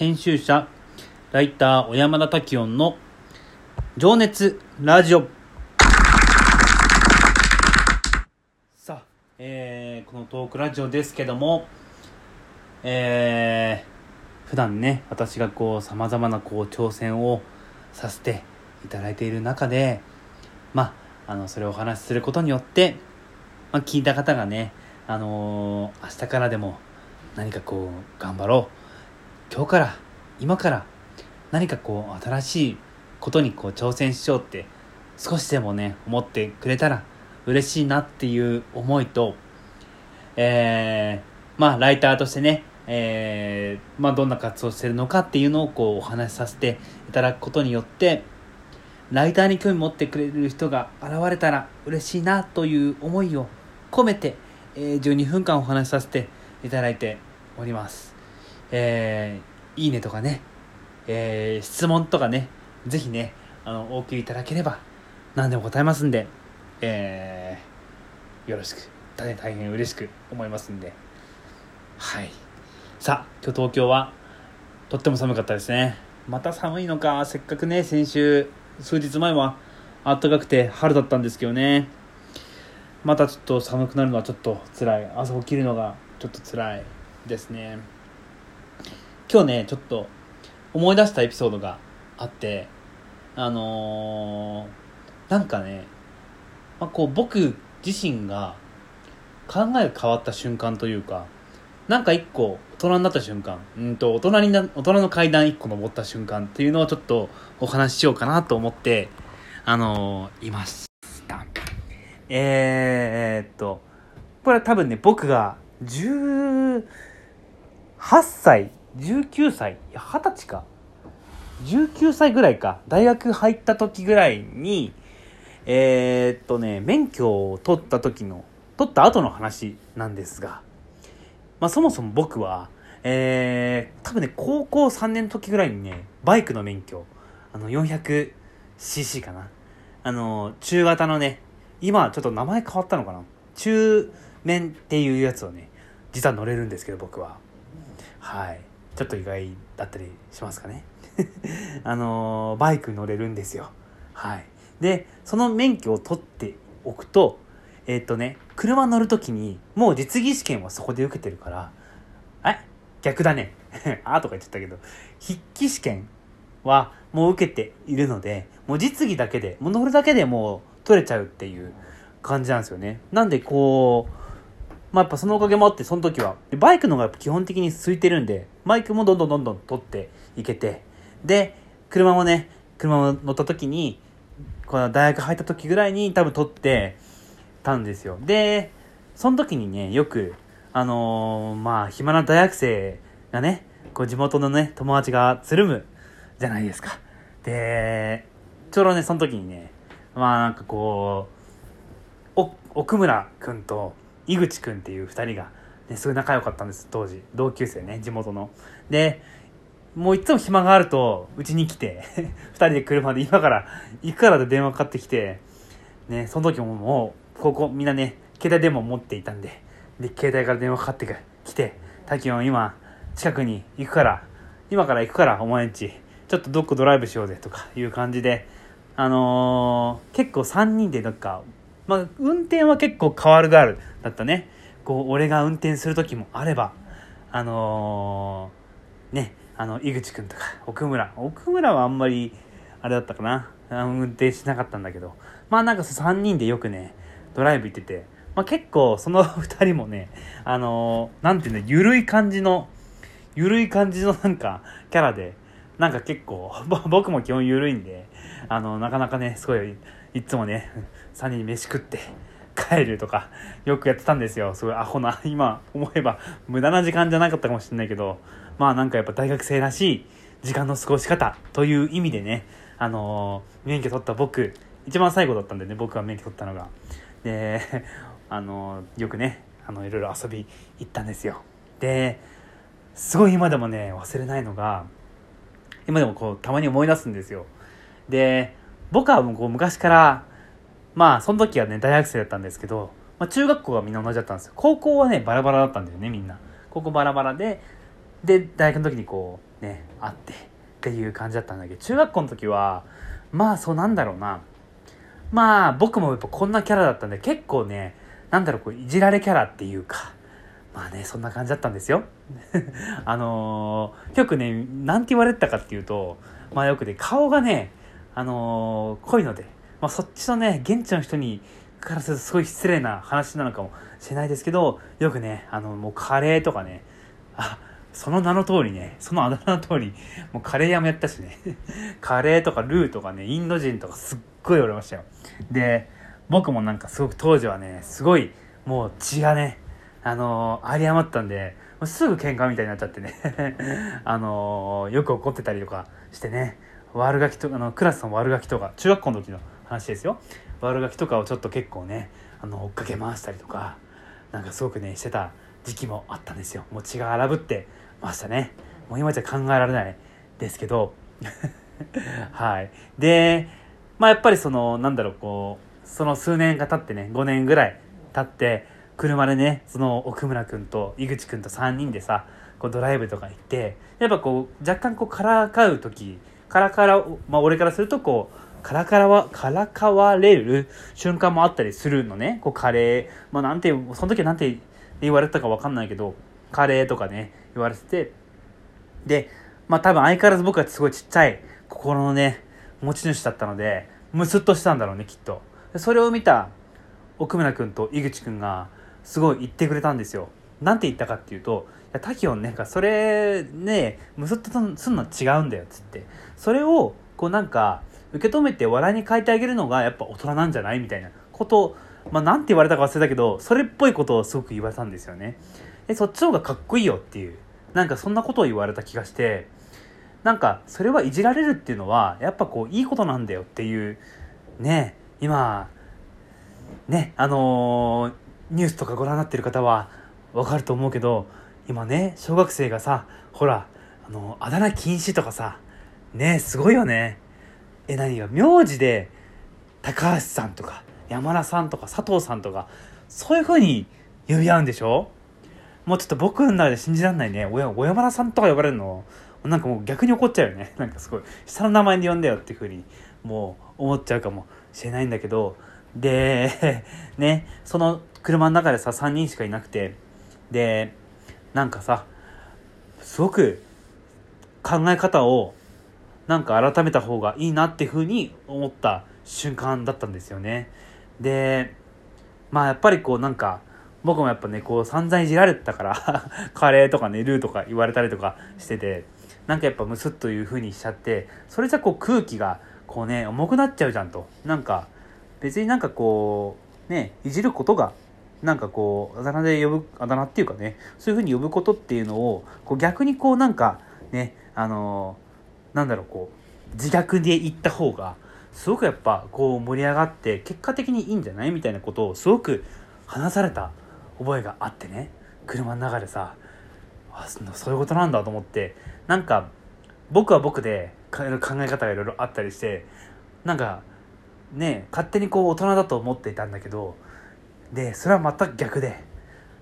編集者、ライター小山田滝音の情熱ラジオ。さあ、えー、このトークラジオですけども、えー、普段ね、私がこう、様々なこう、挑戦をさせていただいている中で、まあ、あの、それをお話しすることによって、まあ、聞いた方がね、あのー明日からでも何かこう頑張ろう今日から今から何かこう新しいことにこう挑戦しようって少しでもね思ってくれたら嬉しいなっていう思いとえー、まあライターとしてねえーまあ、どんな活動をしてるのかっていうのをこうお話しさせていただくことによってライターに興味持ってくれる人が現れたら嬉しいなという思いを込めて、えー12分間お話しさせていただいております。えーいいねとかね、えー質問とかね、ぜひね、あの、お送りいただければ何でも答えますんで、えーよろしく、大変大変嬉しく思いますんで。はい。さあ、今日東京はとっても寒かったですね。また寒いのか、せっかくね、先週、数日前は暖かくて春だったんですけどね。またちょっと寒くなるのはちょっと辛い。朝起きるのがちょっと辛いですね。今日ね、ちょっと思い出したエピソードがあって、あのーなんかね、まあ、こう僕自身が考えが変わった瞬間というか、なんか一個大人になった瞬間、うんと大人にな、大人の階段一個登った瞬間っていうのをちょっとお話ししようかなと思って、あのーいました。えー、っと、これは多分ね、僕が18歳、19歳、いや、20歳か。19歳ぐらいか。大学入った時ぐらいに、えー、っとね、免許を取った時の、取った後の話なんですが、まあそもそも僕は、えー、多分ね、高校3年の時ぐらいにね、バイクの免許、あの、400cc かな。あの、中型のね、今ちょっと名前変わったのかな中面っていうやつをね、実は乗れるんですけど、僕は。はい。ちょっと意外だったりしますかね。あのバイク乗れるんですよ。はい。で、その免許を取っておくと、えーっとね、車乗るときに、もう実技試験はそこで受けてるから、え？逆だね。あとか言っちゃったけど、筆記試験はもう受けているので、もう実技だけで、もう乗るだけでもう取れちゃうっていう感じなんですよね。なんでこう、まあ、やっぱそのおかげもあって、その時は。バイクの方が基本的に空いてるんで、バイクもどんどんどんどん取っていけて、で、車もね、車を乗った時に、この大学入った時ぐらいに多分取ってたんですよ。で、その時にね、よく、あのーまあ、暇な大学生がね、こう地元のね、友達がつるむじゃないですか。で、ちょうどね、その時にね、まあなんかこう、奥村くんと井口くんっていう二人が、ね、すごい仲良かったんです、当時。同級生ね、地元の。で、もういつも暇があると、うちに来て、二人で車で今から行くからで電話かかってきて、ね、その時ももう、ここみんなね、携帯電話持っていたんで、で、携帯から電話かかってく来て、滝音今、近くに行くから、今から行くから、お前んち、ちょっとどっかドライブしようぜ、とかいう感じで、あのー結構3人でなんか、まあ、運転は結構変わるがあるだったね。こう、俺が運転する時もあれば、あのーね、あの、井口くんとか、奥村。奥村はあんまり、あれだったかな。運転しなかったんだけど。まあなんか3人でよくね、ドライブ行ってて、まあ結構その 2人もね、あのーなんていうの、ゆるい感じの、ゆるい感じのなんか、キャラで、なんか結構、僕も基本ゆるいんで、あの、なかなかね、すごい、いつもね、3人飯食って帰るとか、よくやってたんですよ。すごいアホな、今思えば無駄な時間じゃなかったかもしれないけど、まあなんかやっぱ大学生らしい時間の過ごし方という意味でね、あのー免許取った僕、一番最後だったんでね、僕が免許取ったのが。で、あのーよくね、あの、いろいろ遊び行ったんですよ。で、すごい今でもね、忘れないのが、今でもこう、たまに思い出すんですよ。で、僕はもうこう昔から、まあ、その時はね、大学生だったんですけど、まあ、中学校はみんな同じだったんですよ。高校はね、バラバラだったんだよね、みんな。高校バラバラで、で、大学の時にこう、ねあってっていう感じだったんだけど中学校の時はまあそうなんだろうなまあ僕もやっぱこんなキャラだったんで結構ねなんだろうこういじられキャラっていうかまあねそんな感じだったんですよ あのー、よくねなんて言われてたかっていうとまあよくね顔がねあのー、濃いので、まあ、そっちのね現地の人にからするとすごい失礼な話なのかもしれないですけどよくねあのもうカレーとかねあその名の通りねそのあだ名の通りもうカレー屋もやったしね カレーとかルーとかねインド人とかすっごい言われましたよ。で僕もなんかすごく当時はねすごいもう血がねあのー、有り余ったんですぐ喧嘩みたいになっちゃってね あのー、よく怒ってたりとかしてね悪ガキとあのクラスの悪ガキとか中学校の時の話ですよ。悪ガキとかをちょっと結構ねあの追っかけ回したりとかなんかすごくねしてた時期もあったんですよ。もう血が荒ぶってましたね。もう今じゃ考えられないですけど。はい。でまあやっぱりそのなんだろうこうその数年が経ってね5年ぐらい経って車でねその奥村君と井口君と3人でさこうドライブとか行ってやっぱこう若干こうからかう時からからまあ俺からするとこうからからわからかわれる瞬間もあったりするのね。こうカレー。まあなんてその時はなんて言われたか分かんないけどカレーとかね言われてて。でまあ多分相変わらず僕はすごいちっちゃい心のね持ち主だったのでムスッとしたんだろうねきっと。それを見た奥村君と井口君がすごい言ってくれたんですよ。なんて言ったかっていうと「いやタキオンねそれねムスッとすんの違うんだよ」っつって。それをこうなんか受け止めて笑いに変えてあげるのがやっぱ大人なんじゃないみたいなことまあ、なんて言われたか忘れたけどそれっぽいことをすごく言われたんですよね。でそっちの方がかっこいいよっていうなんかそんなことを言われた気がしてなんかそれはいじられるっていうのはやっぱこういいことなんだよっていうね今ねあのー、ニュースとかご覧になってる方はわかると思うけど今ね小学生がさほらあのあだ名禁止とかさねすごいよね。え何が？名字で高橋さんとか山田さんとか佐藤さんとかそういう風に呼び合うんでしょ？もうちょっと僕の中で信じられないね。小山田さんとか呼ばれるの？なんかもう逆に怒っちゃうよね。なんかすごい。下の名前で呼んだよっていう風にもう思っちゃうかもしれないんだけど。で ねその車の中でさ3人しかいなくてでなんかさすごく考え方をなんか改めた方がいいなっていうふうに思った瞬間だったんですよね。でまあやっぱりこうなんか僕もやっぱねこう散々いじられてたから カレーとかねルーとか言われたりとかしててなんかやっぱムスッという風にしちゃってそれじゃこう空気がこうね重くなっちゃうじゃんとなんか別になんかこうねいじることがなんかこうあだ名で呼ぶあだ名っていうかねそういう風に呼ぶことっていうのをこう逆にこうなんかねあのー、なんだろうこう自虐で言った方がすごくやっぱこう盛り上がって結果的にいいんじゃないみたいなことをすごく話された覚えがあってね車の中でさあそういうことなんだと思ってなんか僕は僕で考え方がいろいろあったりしてなんかね勝手にこう大人だと思っていたんだけどでそれは全く逆で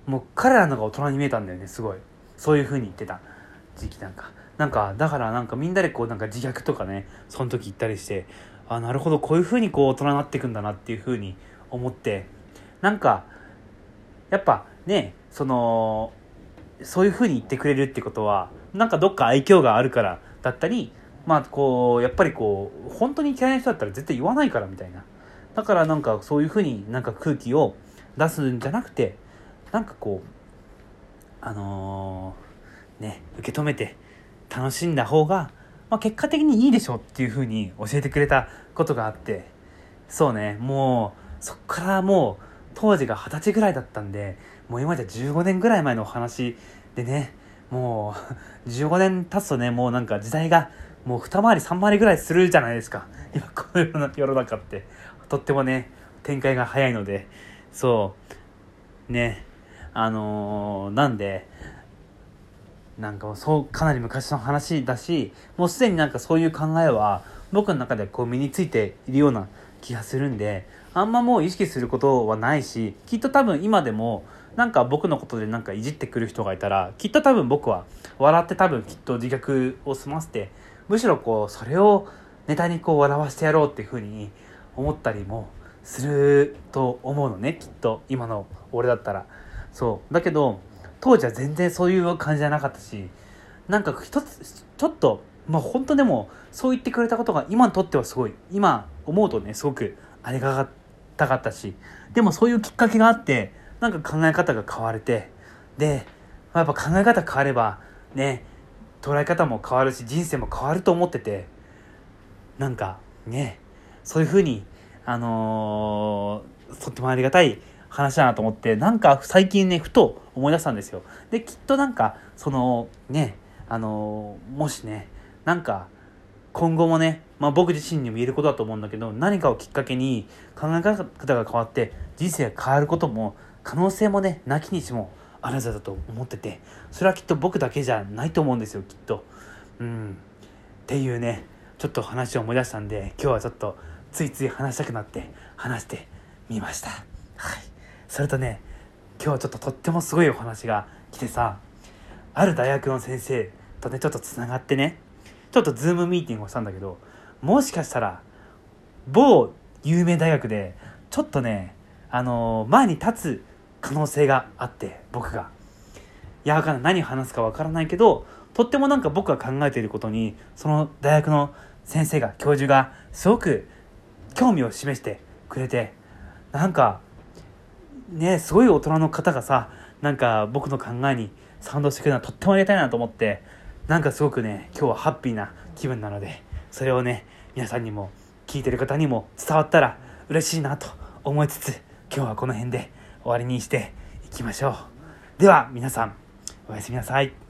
もう彼らのが大人に見えたんだよねすごい。そういう風に言ってた。時期なんか。なんかだからなんかみんなでこうなんか自虐とかねその時言ったりしてあなるほどこういう風にこう大人になっていくんだなっていう風に思ってなんかやっぱねそのそういう風に言ってくれるってことはなんかどっか愛嬌があるからだったりまあこうやっぱりこう本当に嫌いな人だったら絶対言わないからみたいな。だからなんかそういう風になんか空気を出すんじゃなくてなんかこうあのー、ね受け止めて楽しんだ方がまあ、結果的にいいでしょっていうふうに教えてくれたことがあってそうねもうそっからもう当時が二十歳ぐらいだったんでもう今じゃ15年ぐらい前のお話でねもう 15年経つとねもうなんか時代がもう二回り三回りぐらいするじゃないですか。今この世の中って。とってもね展開が早いので。そう。ね。あのー、なんでなんかそうかなり昔の話だしもうすでになんかそういう考えは僕の中でこう身についているような気がするんであんまもう意識することはないしきっと多分今でもなんか僕のことでなんかいじってくる人がいたらきっと多分僕は笑って多分きっと自虐を済ませてむしろこうそれをネタにこう笑わせてやろうっていうふうに思ったりもすると思うのねきっと。今の俺だったら。そう。だけど当時は全然そういう感じじゃなかったしなんか一つちょっとまあ本当でもそう言ってくれたことが今にとってはすごい。今思うとねすごくありがたかったし。でもそういうきっかけがあってなんか考え方が変われて。で、まあ、やっぱ考え方変わればね捉え方も変わるし人生も変わると思ってて。なんかねそういうふうにあのー、とってもありがたい話だなと思ってなんか最近ねふと思い出したんですよできっとなんかそのねあのー、もしねなんか今後もね、まあ、僕自身にも言えることだと思うんだけど何かをきっかけに考え方が変わって人生が変わることも可能性もねなきにしもあらずだと思っててそれはきっと僕だけじゃないと思うんですよきっと。うんっていうねちょっと話を思い出したんで今日はちょっとついつい話したくなって話してみました。はい。それとね今日はちょっととってもすごいお話が来てさある大学の先生とねちょっとつながってねちょっとズームミーティングをしたんだけどもしかしたら某有名大学でちょっとねあの、前に立つ可能性があって僕が。いやわかんない。何話すかわからないけどとってもなんか僕が考えていることにその大学の先生が教授がすごく興味を示してくれてなんかねすごい大人の方がさなんか僕の考えに賛同してくれるのはとってもありがたいなと思ってなんかすごくね今日はハッピーな気分なのでそれをね皆さんにも聞いてる方にも伝わったら嬉しいなと思いつつ今日はこの辺で終わりにしていきましょう。では皆さんおやすみなさい。